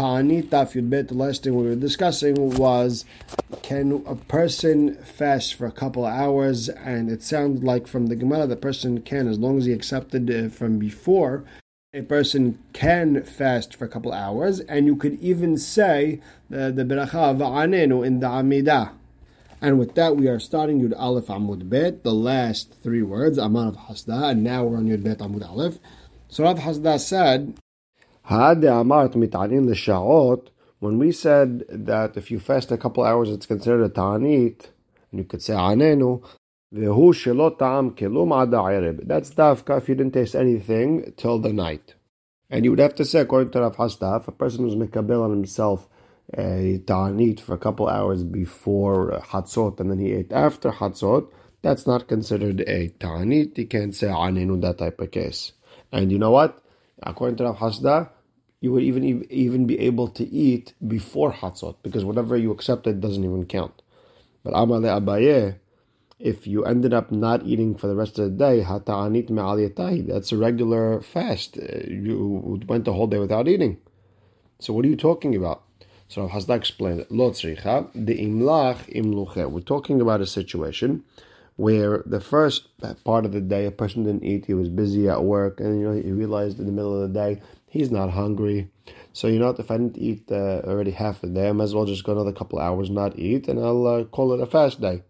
Ta'anit Daf Yud Bet, the last thing we were discussing was can a person fast for a couple of hours? And it sounded like from the Gemara, the person can, as long as he accepted it from before, a person can fast for a couple of hours. And you could even say the, the Beracha Va'anenu in the Amidah. And with that, we are starting Yud Aleph Amud Bet, the last three words, Amar of Hasda, and now we're on Yud Bet Amud Aleph. So Rav Hasda said, when we said that if you fast a couple hours, it's considered a ta'anit, and you could say anenu, that's dafka if you didn't taste anything till the night. And you would have to say, according to Rav Hasda, if a person was mikabel on himself a ta'anit for a couple hours before hatzot and then he ate after hatzot, that's not considered a ta'anit. You can't say anenu, that type of case. And you know what? According to Rav Hasda, you would even even be able to eat before Hatzot because whatever you accepted doesn't even count. But Amale Abaye, if you ended up not eating for the rest of the day, Hata'anit me'aliyatahi, that's a regular fast. Uh, you went the whole day without eating. So what are you talking about? So Hasda explained, Lo the imlach imluche. We're talking about a situation where the first part of the day a person didn't eat, he was busy at work, and you know he realized in the middle of the day he's not hungry. So you know, if I didn't eat uh, already half the day, I might as well just go another couple hours not eat, and I'll uh, call it a fast day.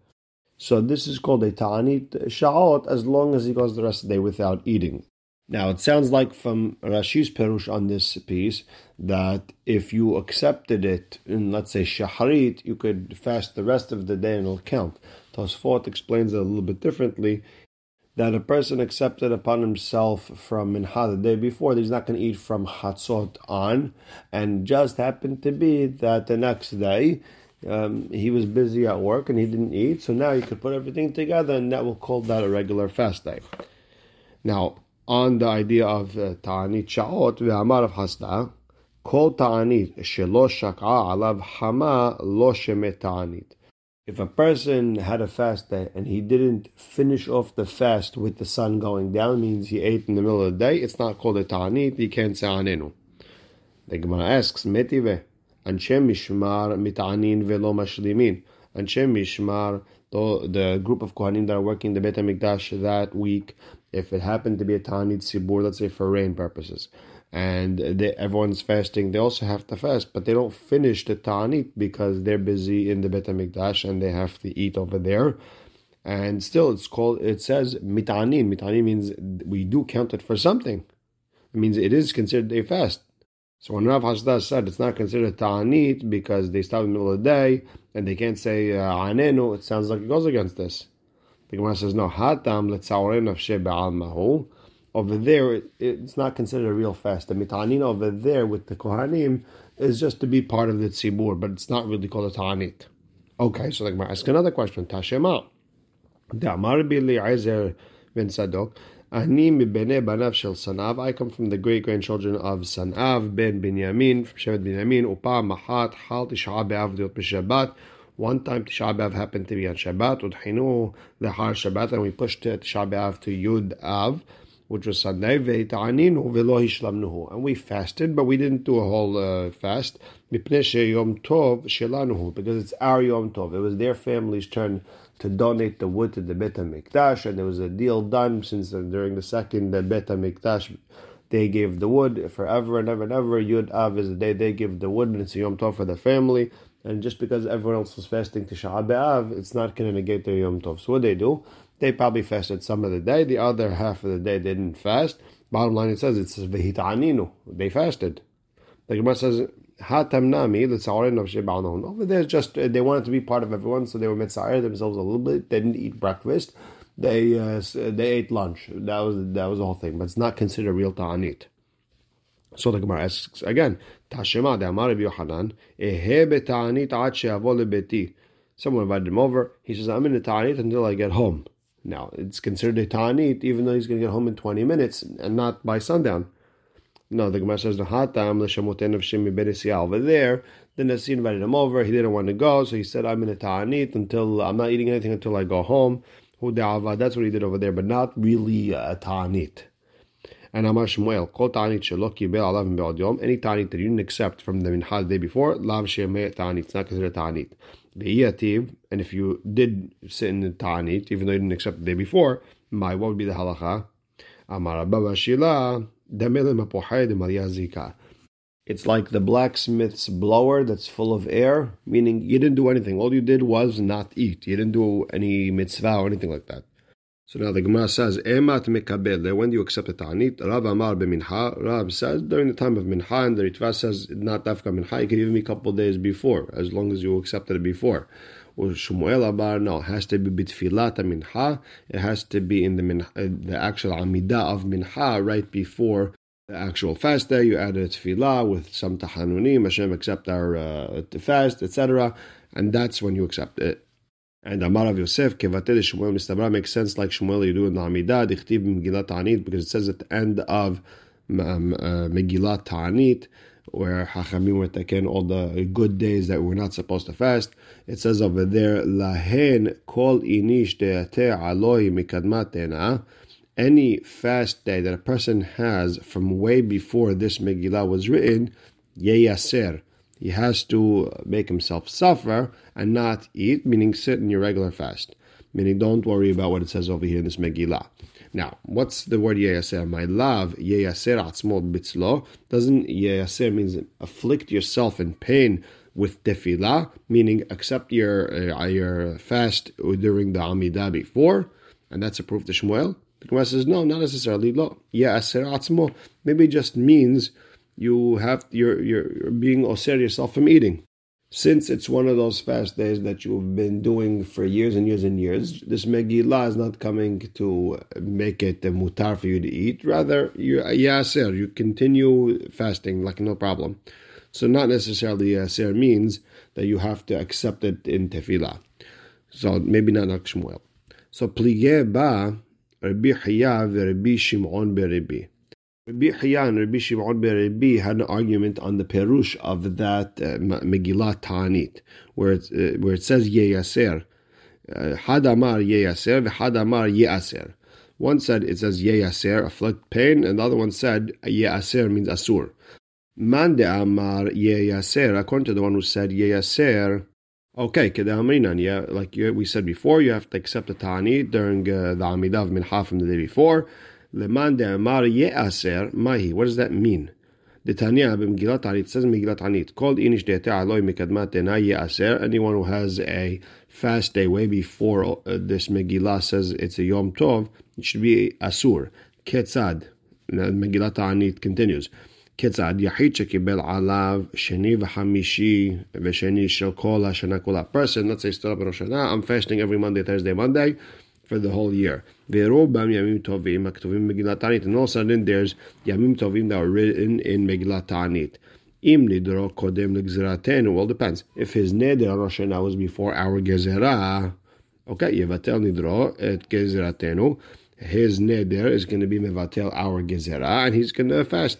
So this is called a ta'anit sha'ot as long as he goes the rest of the day without eating. Now it sounds like from Rashi's perush on this piece that if you accepted it in let's say shaharit, you could fast the rest of the day and it'll count. Tosfot explains it a little bit differently that a person accepted upon himself from minha the day before he's not going to eat from hatzot on, and just happened to be that the next day um, he was busy at work and he didn't eat, so now you could put everything together, and that will call that a regular fast day. Now, on the idea of uh, ta'anit sha'ot ve'amar of hasda, kol ta'anit shelo shak'a alav hama lo shemet ta'anit. If a person had a fast day and he didn't finish off the fast with the sun going down, means he ate in the middle of the day, it's not called a ta'anit, he can't say anenu. The Gemara asks, Metive, Anshe Mishmar mit'anin velo mashlimin. Anshe Mishmar, the group of Kohanim that are working the Beit HaMikdash that week, if it happened to be a ta'anit sibur, let's say for rain purposes, and they, everyone's fasting, they also have to fast, but they don't finish the ta'anit because they're busy in the Bet HaMikdash and they have to eat over there. And still, it's called, it says mitanin. Mitanin means we do count it for something. It means it is considered a fast. So when Rav Hasda said it's not considered ta'anit because they start in the middle of the day and they can't say anenu, uh, it sounds like it goes against this. The Gemara says, no, hatam mahu over there, it's not considered a real fast. The mitanin over there with the kohanim is just to be part of the tzibur, but it's not really called a ta'anit. Okay, so like, ask another question. Tashema. Da'amar bi Ezer ben Sadok. Sanav. I come from the great grandchildren of Sanav ben Binyamin from Shevet Binyamin. Upa mahat hal tisha b'Shabbat. One time Tisha B'Av happened to be on Shabbat. Udhinu the har Shabbat, and we pushed Tisha B'Av to Yud Av which was Sunday, and we fasted, but we didn't do a whole uh, fast, because it's our Yom Tov. It was their family's turn to donate the wood to the Bet HaMikdash, and there was a deal done since uh, during the second uh, Bet HaMikdash, they gave the wood forever and ever and ever. Yud Av is the day they give the wood, and it's Yom Tov for the family. And just because everyone else was fasting to B'Av, it's not going to negate their Yom Tov. So what they do? They probably fasted some of the day. The other half of the day they didn't fast. Bottom line, it says it says v'hitaninu. They fasted. The Gemara says hatamnami l'tzarin of shebalnon. Over there, just uh, they wanted to be part of everyone, so they were mitzayir themselves a little bit. They didn't eat breakfast. They uh, they ate lunch. That was that was the whole thing. But it's not considered real ta'anit. So the Gemara asks again, Tashema Amar Yohanan, Ehe ad lebeti. Someone invited him over. He says, I'm in the ta'anit until I get home. Now, it's considered a ta'anit even though he's going to get home in 20 minutes and not by sundown. No, the Gemara says, Over there, the Nasi invited him over. He didn't want to go, so he said, I'm in a ta'anit until, I'm not eating anything until I go home. That's what he did over there, but not really a ta'anit. And Amar Shmuel, Kol Ta'anit Shelo Kibel Alav Be'od Yom, any Ta'anit that you didn't accept from the Mincha the day before, Lav Shemeh Ta'anit, it's not considered Ta'anit. Ve'iyativ, and if you did sit in the Ta'anit, even though you didn't accept the day before, my, what would be the halacha? Amar Abba Shila, Damelim Apohay Zika. It's like the blacksmith's blower that's full of air, meaning you didn't do anything. All you did was not eat. You didn't do any mitzvah or anything like that. So now the Gemara says, Emat mekabel, when do you accept the ta'anit? Rav Amar b'mincha. Rav says, during the time of mincha, and the Ritva says, not dafka mincha, you can even be a couple days before, as long as you accepted it before. Or Shmuel Abar, no, it has to be bitfilat mincha. It has to be in the mincha, the actual amidah of mincha right before the actual fast day. You add a tefillah with some tahanunim, Hashem accept our uh, fast, etc. And that's when you accept it. And Amar of Yosef, Kevatel Shmuel Mistabra makes sense like Shmuel you do in the Amidah, Dichtiv Megillat Ta'anit, because it says at the end of um, uh, Megillat Ta'anit, where Hachamim were taking all the good days that we're not supposed to fast. It says over there, Lahen kol inish deate aloi mikadmatena. Any fast day that a person has from way before this Megillah was written, yeyaser he has to make himself suffer and not eat, meaning sit in your regular fast. Meaning, don't worry about what it says over here in this Megillah. Now, what's the word yeyaser? My love, yeyaser atzmo bitzlo. Doesn't yeyaser means afflict yourself in pain with tefillah, meaning accept your uh, your fast during the Amidah before, and that's a proof to Shmuel. The Gemara says no, not necessarily. Lo, yeyaser atzmo maybe it just means you have you're you're being oser yourself from eating. Since it's one of those fast days that you've been doing for years and years and years, this Megillah is not coming to make it a mutar for you to eat. Rather, you yaser, you continue fasting like no problem. So not necessarily yaser means that you have to accept it in tefillah. So maybe not like Shmuel. So pligeh ba Rabbi Hiya Rabbi Shimon Rabbi. Rabbi Hiya and Rabbi Shimon Rabbi had an argument on the perush of that uh, Megillah Ta'anit, where it, uh, where it says Yeyaser. Uh, Hadamar Yeyaser, Hadamar Yeaser. One said it says Yeyaser, afflict pain, and the other one said Yeaser means Asur. Mande Amar Yeyaser, according to the one who said Yeyaser, Okay, Kedamrinan, yeah, like we said before, you have to accept the Ta'anit during uh, the Amidah of Minha from the day before. Leman de Amar Ye'aser, Mahi. What does that mean? The Tanya b'Megillat Anit says Megillat Anit called Inish De'ete Aloi Mikadmat Dena Ye'aser. Anyone who has a fast day way before uh, this Megillah says it's a Yom Tov, it should be Asur. Ketzad. Megillat Anit continues. כיצד יחיד שקיבל עליו שני וחמישי ושני של כל השנה כולה. Person, let's say, stood up in Rosh Hashanah, I'm fasting every Monday, Thursday, Monday for the whole year. Ve'robam yamim tovim haktuvim Megillat Ta'anit. And all of a sudden there's yamim tovim that are written in Megillat Ta'anit. Im nidro kodem legzeratenu. Well, depends. If his neder on Rosh Hashanah was before our gezerah, okay, yevatel nidro et gezeratenu. His neder is going to be mevatel our gezerah, and he's going to fast.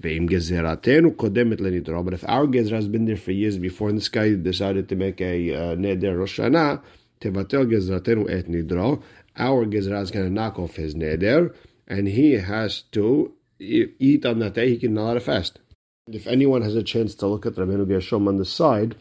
Ve'im gezeratenu kodemet lenidro. But if our gezerah has been there for years before, and this guy decided to make a uh, neder Rosh Hashanah, tevatel gezeratenu et nidro, our Gezerah is going to knock off his neder, and he has to eat on that day. He can not fast. If anyone has a chance to look at Rabbeinu Gershom on the side,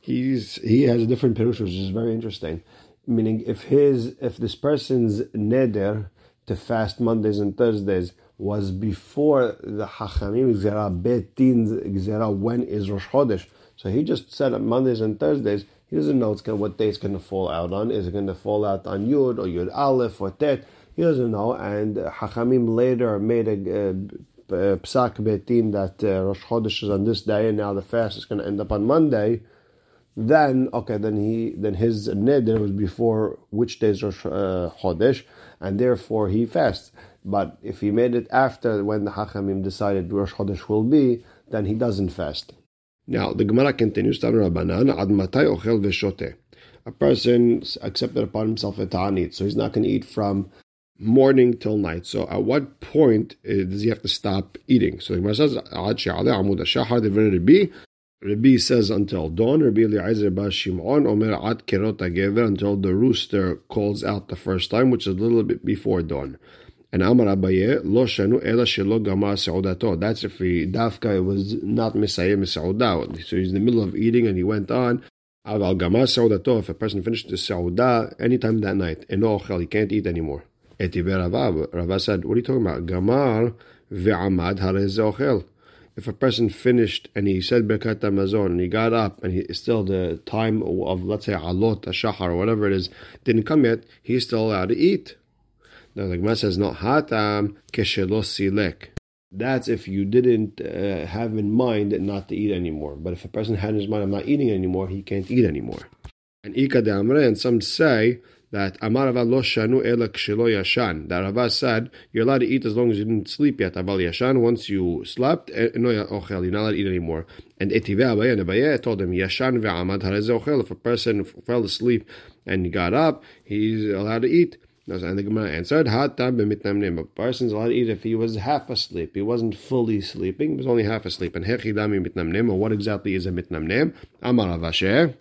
he's he has a different perush, which is very interesting. Meaning, if his if this person's neder to fast Mondays and Thursdays was before the Hachamim Gzera Betin's Gzera, when is Rosh Chodesh? So he just said on Mondays and Thursdays, he doesn't know gonna, what day it's going to fall out on. Is it going to fall out on Yud or Yud Aleph or Tet? He doesn't know. And Hachamim later made a, psak betin that uh, Rosh Chodesh is on this day, and now the fast is going to end up on Monday. Then okay, then he then his neder was before which day days Rosh uh, Chodesh, and therefore he fasts. But if he made it after when the Hachamim decided Rosh Chodesh will be, then he doesn't fast. Now, the Gemara continues, Ad matai ochel v'shoteh. A person accepted upon himself a ta'anit, so he's not going to eat from morning till night. So at what point uh, does he have to stop eating? So the Gemara says, Ad she'ale amud ha'shahar devre Rabbi. Says until dawn. Rabbi Eliezer bar Shimon omer ad kerot gever until the rooster calls out the first time, which is a little bit before dawn. And Amar Abaye, lo shanu ela shelo gamar seudato. That's if he dafka it was not misayim seudah. So he's in the middle of eating and he went on. Al gamar seudato. If a person finished the seudah anytime that night, eno ochel, he can't eat anymore. Etiver Rava. Rava said, "What are you talking about? Gamar ve'amad harez ochel." If a person finished and he said Birkat Hamazon and he got up and he still the time of let's say alot, a shahar, or whatever it is didn't come yet, he's still allowed to eat. Now the Gemara says, "Not hatam keshelos silek." That's if you didn't uh, have in mind not to eat anymore. But if a person had in his mind, "I'm not eating anymore," he can't eat anymore. And ika de amre, and some say that Amar lo shanu ela kshelo yashan. That Rava said you're allowed to eat as long as you didn't sleep yet. Aval yashan. Once you slept, eh, no ochel, you're not allowed to eat anymore. And etive Abaye and Abaye told him yashan ve'amad harez ochel. If a person fell asleep and got up, he's allowed to eat. And the Gemara answered, A person's allowed to eat if he was half asleep. He wasn't fully sleeping, he was only half asleep. And hechidami mitnamnem, or what exactly is a mitnamnem? Amar avasher.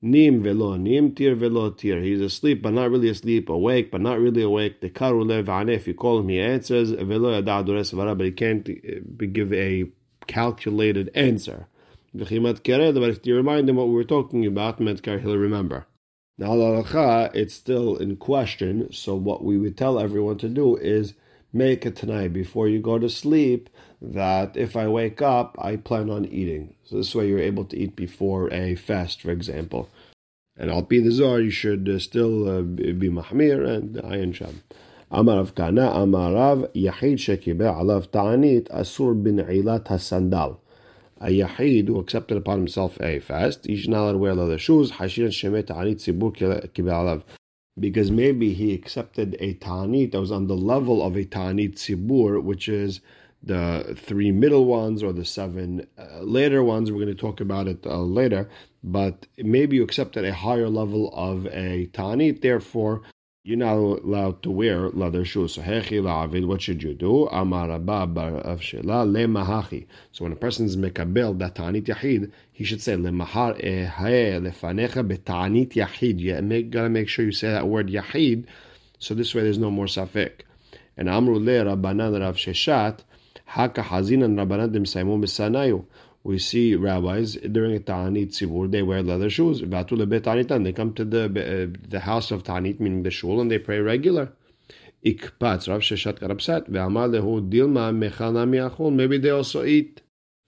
Nim velo nim, tir velo tir. He's asleep, but not really asleep. Awake, but not really awake. The karulev If you call him, he answers. Velo but he can't uh, give a calculated answer. But if you remind him what we were talking about, he'll remember. Now, halacha, it's still in question. So, what we would tell everyone to do is make it tonight before you go to sleep. That if I wake up, I plan on eating. So this way, you're able to eat before a fast, for example. And I'll be the czar. You should uh, still uh, be mahmir and ayin sham. Rav Kana, Amar Rav, Yahid shekibe alav ta'anit asur ilat hasandal a yahid who accepted upon himself a fast, he should not wear leather shoes. Because maybe he accepted a ta'anit that was on the level of a ta'anit tzibur, which is the three middle ones or the seven uh, later ones. We're going to talk about it uh, later. But maybe you accepted a higher level of a ta'anit, therefore you're not allowed to wear leather shoes. So hechi la'avid, what should you do? Amar Abba of Shela lemahachi. So when a person is mekabel that ta'anit yahid, he should say lemahar eh, ehe lefanecha beta'anit yahid. You gotta make sure you say that word yahid, so this way there's no more safek. And Amru le Rabbanan Rav Sheshet haka hazinan Rabbanan dim saimu misanayu we see rabbis during Ta'anit Tzibur, they wear leather shoes. They come to the uh, the house of Ta'anit, meaning the shul, and they pray regular. Ikpatz, Rav Sheshet got upset. Maybe they also eat.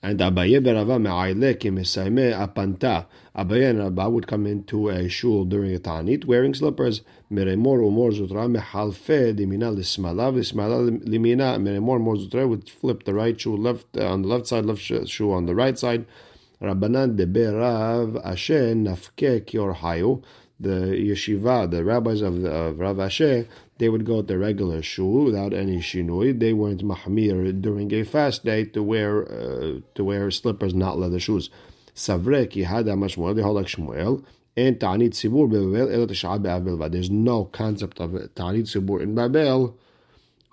And Abaye berava mesaime apanta. Abaye and Rabba would come into a shul during a ta'anit wearing slippers. Meremor umor zutra mehalfe limina lismala lismala limina. Meremor umor zutra would flip the right shoe left uh, on the left side, left shoe on the right side. Rabbanan de berav ashe nafke kior hayu the yeshiva, the rabbis of, the, of Rav Ashi, they would go to the regular shul without any shinui. They weren't mahmir during a fast day to wear uh, to wear slippers, not leather shoes. Savrek yihada mashmuel, they hold like Shmuel. And ta'anit sibur bebel el be'av There's no concept of ta'anit sibur in Babel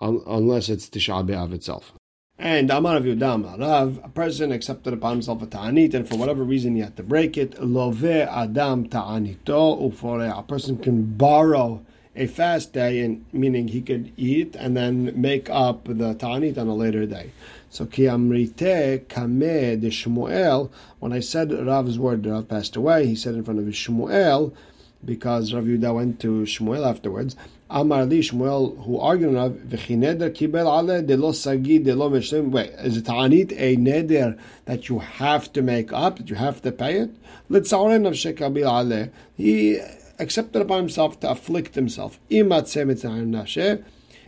unless it's Tisha B'Av itself. And Amar of Yudam Rav, a person accepted upon himself a ta'anit, and for whatever reason he had to break it. Love Adam ta'anito ufore. A person can borrow a fast day, and meaning he could eat and then make up the ta'anit on a later day. So ki amrite kameh de Shmuel. When I said Rav's word, Rav passed away. He said in front of his Shmuel because Rav Yudah went to Shmuel afterwards. Amar li Shmuel, who argued Rav, v'chineder kibel ale de lo sagi de lo meshlim. Wait, is it a neder that you have to make up, that you have to pay it? Litzarin of shekabil ale. He accepted upon himself to afflict himself.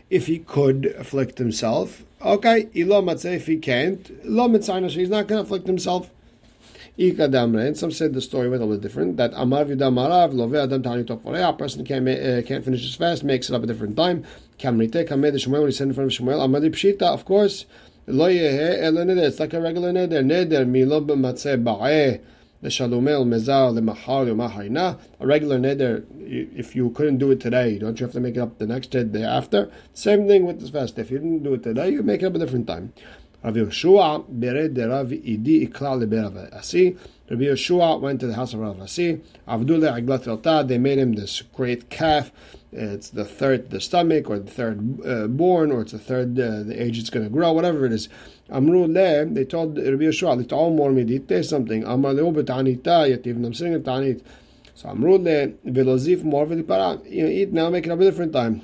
If he could afflict himself, okay, if he can't, he's not going to afflict himself. And some said the story went a little different. That Amar Vidamarav Love Adam Tani A person can't uh, can't finish his fast, makes it up a different time. Kamrite Kamed Shmuel when he said in front of Shmuel Amadi Pshita. Of course, Lo Yehe Neder. It's like a regular neder. Neder Milo B'Matzeh Ba'eh. A regular neder. If you couldn't do it today, don't you have to make it up the next day after? Same thing with this fast. If you didn't do it today, you make it up a different time. Rav Yeshua bered Rav Idi ikla le Rav Asi. Rabbi Yeshua went to the house of Rav Asi. Avdule aglat they made him this great calf. it's the third the stomach or the third uh, born or it's the third uh, the age it's going to grow whatever it is Amru le they told Rabbi Yeshua lit'ol more midite something Amar leo b'tanita yativ I'm sitting at tanit so Amru le velozif more v'lipara you know eat now make it up a different time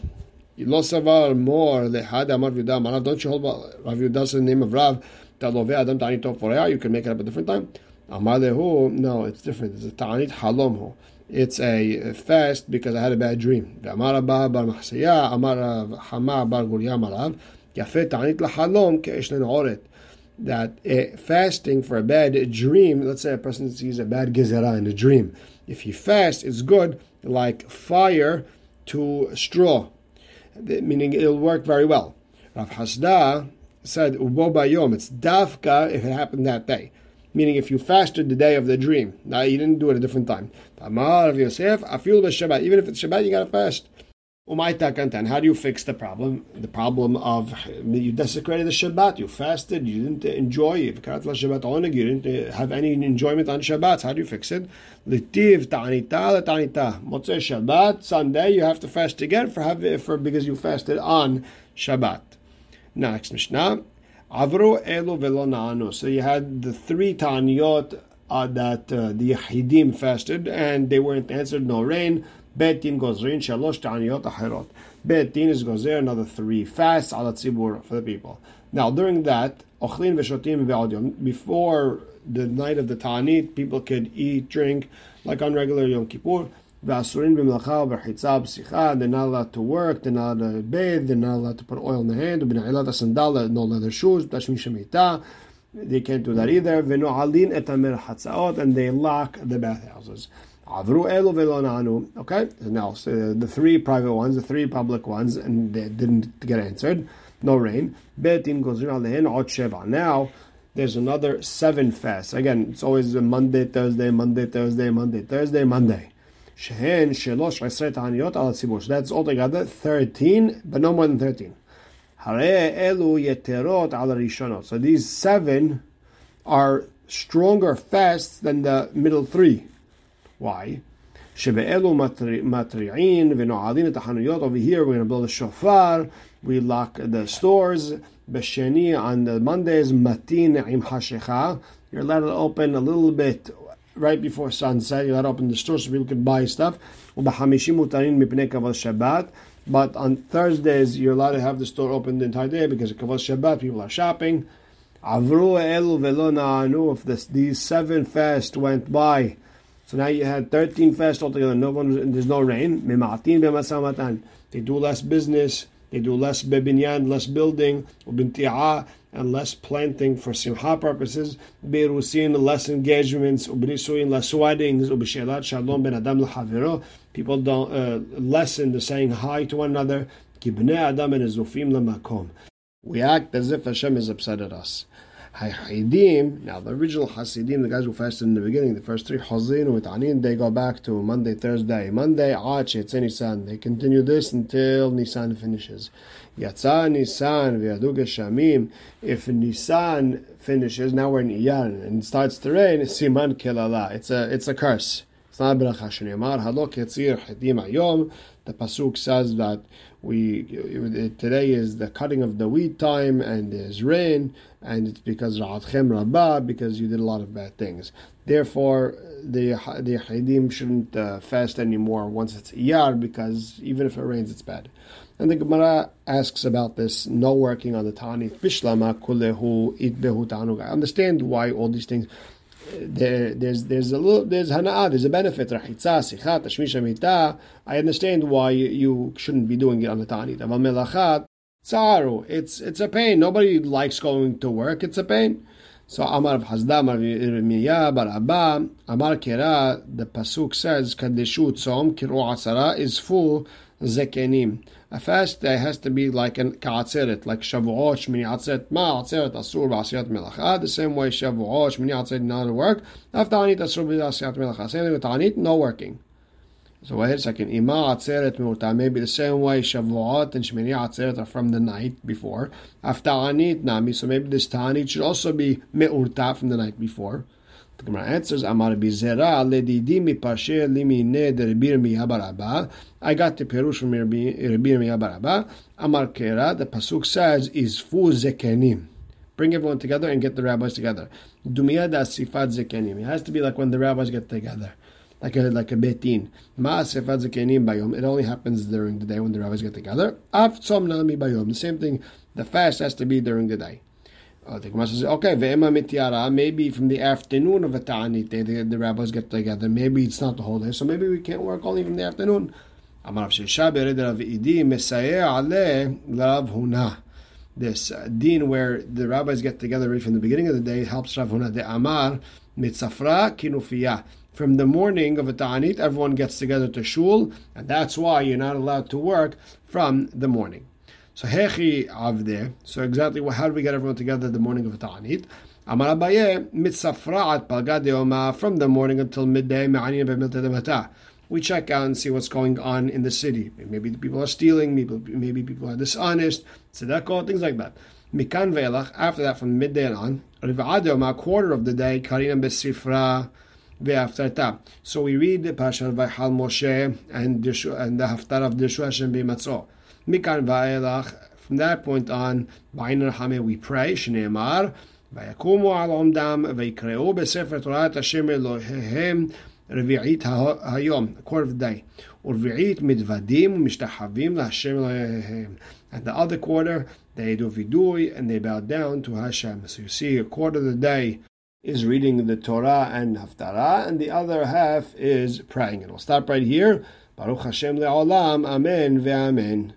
לא סבר מור לאחד אמר ויהודה אמר don't you hold Rav Yehuda's the name of Rav that לווה אדם תענית טוב for you can make it up a different time אמר להו no it's different it's a תענית חלום הוא it's a fast because I had a bad dream. ואמר הבא בר מחסיה, אמר חמה בר גוריה אמריו, יפה תענית לחלום כאש לנעורת. That uh, fasting for a bad dream, let's say a person sees a bad gezerah in a dream. If you fast, it's good like fire to straw, meaning it'll work very well. Rav Hasda said, Ubo bayom, it's dafka if it happened that day meaning if you fasted the day of the dream. Now you didn't do it a different time. Amar Yosef, afil Shabbat. Even if it's Shabbat, you gotta fast. How do you fix the problem? The problem of you desecrated the Shabbat, you fasted, you didn't enjoy. You didn't have any enjoyment on Shabbat. How do you fix it? Ta'anita. Motzei Shabbat, Sunday, you have to fast again for, for because you fasted on Shabbat. Next Mishnah. Elu velo So you had the three taniyot uh, that uh, the Yahidim fasted and they weren't answered, no rain. Betin gozrin shalosh taniyot ahirot. Betin is gozer another three fasts ala tzibur for the people. Now during that, ochlin v'shotim v'adyom, before the night of the Ta'anit, people could eat, drink, like on regular Yom Kippur. V'asurin b'melacha v'chitza b'sicha. They're not allowed to work. They're not allowed to bathe. They're not allowed to put oil in their hand. B'na'ilat sandal, no leather shoes. They can't do that either. V'no'alin et hatzaot, and they lock the bathhouses. Avru elu velonanu. Okay, now so the three private ones, the three public ones, and they didn't get answered. No rain. Betin goes alehin ot sheva. Now there's another seven fasts. Again, it's always Monday, Thursday, Monday, Thursday, Monday, Thursday, Monday. Shehen shelosh esret haniyot al tzibur. So that's altogether thirteen, but no more than thirteen. Hare elu yeterot al rishonot. So these seven are stronger fasts than the middle three. Why? Over here, we're going to build a shofar. We lock the stores. On the Mondays, matin hashecha. You're allowed to open a little bit right before sunset. You're allowed to open the store so people can buy stuff. But on Thursdays, you're allowed to have the store open the entire day because of Kavod Shabbat, people are shopping. If this, these seven fasts went by, so now you had 13 fasts altogether, no one, there's no rain. They do less business, they do less bebinyan, less building, and less planting for simcha purposes, berusin, less engagements, ubnisuin, less weddings, ubishelat shalom ben adam l'chaviro. People don't uh, lessen the saying hi to one another. Kibnei adam and lemakom. We act as if Hashem is upset at us. Ha'idim, now the original Hasidim, the guys who fasted in the beginning, the first three Hazin with Anin, they go back to Monday, Thursday, Monday, Ach, it's Nisan. They continue this until Nisan finishes. Yatsa Nisan, Viadu Shamim. If Nisan finishes, now we're in Iyan, and it starts to rain, Siman Kelala. It's a, it's a curse. It's. The pasuk says that we today is the cutting of the wheat time and there's rain and it's because Ra'atchem Rabbah because you did a lot of bad things. Therefore, the the Hadim shouldn't uh, fast anymore once it's Iyar because even if it rains, it's bad. And the Gemara asks about this no working on the Tani. Kulehu tanuga. I understand why all these things there, there's there's a little there's hana'ah, there's a benefit. Rachitza, sichat, tashmish I understand why you, shouldn't be doing it on the ta'anit. Aval melachat, tzaru. It's it's a pain. Nobody likes going to work. It's a pain. So Amar of Hasda, Amar Miya, Bar Abba, Amar Kera, the pasuk says kadeshu tzom kiru asara is full zekenim. A fast day has to be like an ka'atzeret, like Shavuot, Shmini Atzeret, Ma Atzeret, Asur, Ba'asiyat Melacha. Ah, the same way Shavuot, Shmini Atzeret, not work. After Ta'anit, Asur, Ba'asiyat Melacha. Ah, same thing with Ta'anit, no working. So wait a second. Ima Atzeret Me'urta. Maybe the same way Shavuot and Shmini Atzeret are from the night before. After Ta'anit, Nami. So maybe this Ta'anit should also be Me'urta from the night before. The Gemara answers, Amar bizera ledidi mi pashe limi ne de Rabbi Yirmiyah I got the perush from Rabbi Yirmiyah baraba. Amar kera, the pasuk says, is fu zekenim. Bring everyone together and get the rabbis together. Dumiyah da sifat zekenim. It has to be like when the rabbis get together. Like a like a betin. Ma sifat zekenim bayom. It only happens during the day when the rabbis get together. Af tzom bayom. The same thing. The fast has to be during the day. The Gemara says, okay, ve'ema maybe from the afternoon of a ta'anit the, the rabbis get together. Maybe it's not the whole day, so maybe we can't work only from the afternoon. This uh, din where the rabbis get together right from the beginning of the day helps Rav Huna. De Amar mitzafra kinufiya. From the morning of a ta'anit, everyone gets together to shul, and that's why you're not allowed to work from the morning. So hechi avde. So exactly how do we get everyone together the morning of Ta'anit? Amar Abaye mitzafra'at palgad from the morning until midday We check out and see what's going on in the city. Maybe the people are stealing. Maybe maybe people are dishonest. Tzedakah, things like that. Mikan ve'lach. After that, from midday on, riv'ad quarter of the day, karina besifra. So we read the Pasha Vayhal Moshe and, and the Haftar of Dishu Hashem B'Matzah. Mikan va'elach. From that point on, Ba'in Rahame, we pray, Shneemar, ויקומו על עומדם ויקראו בספר תורת השם אלוהיהם רביעית היום, a quarter of the day, ורביעית מתוודים ומשתחווים להשם אלוהיהם. And the other quarter, they do vidui and they bow down to Hashem. So you see, a quarter of the day is reading the Torah and Haftarah, and the other half is praying. And we'll stop right here. Baruch Hashem le'olam, amen ve'amen.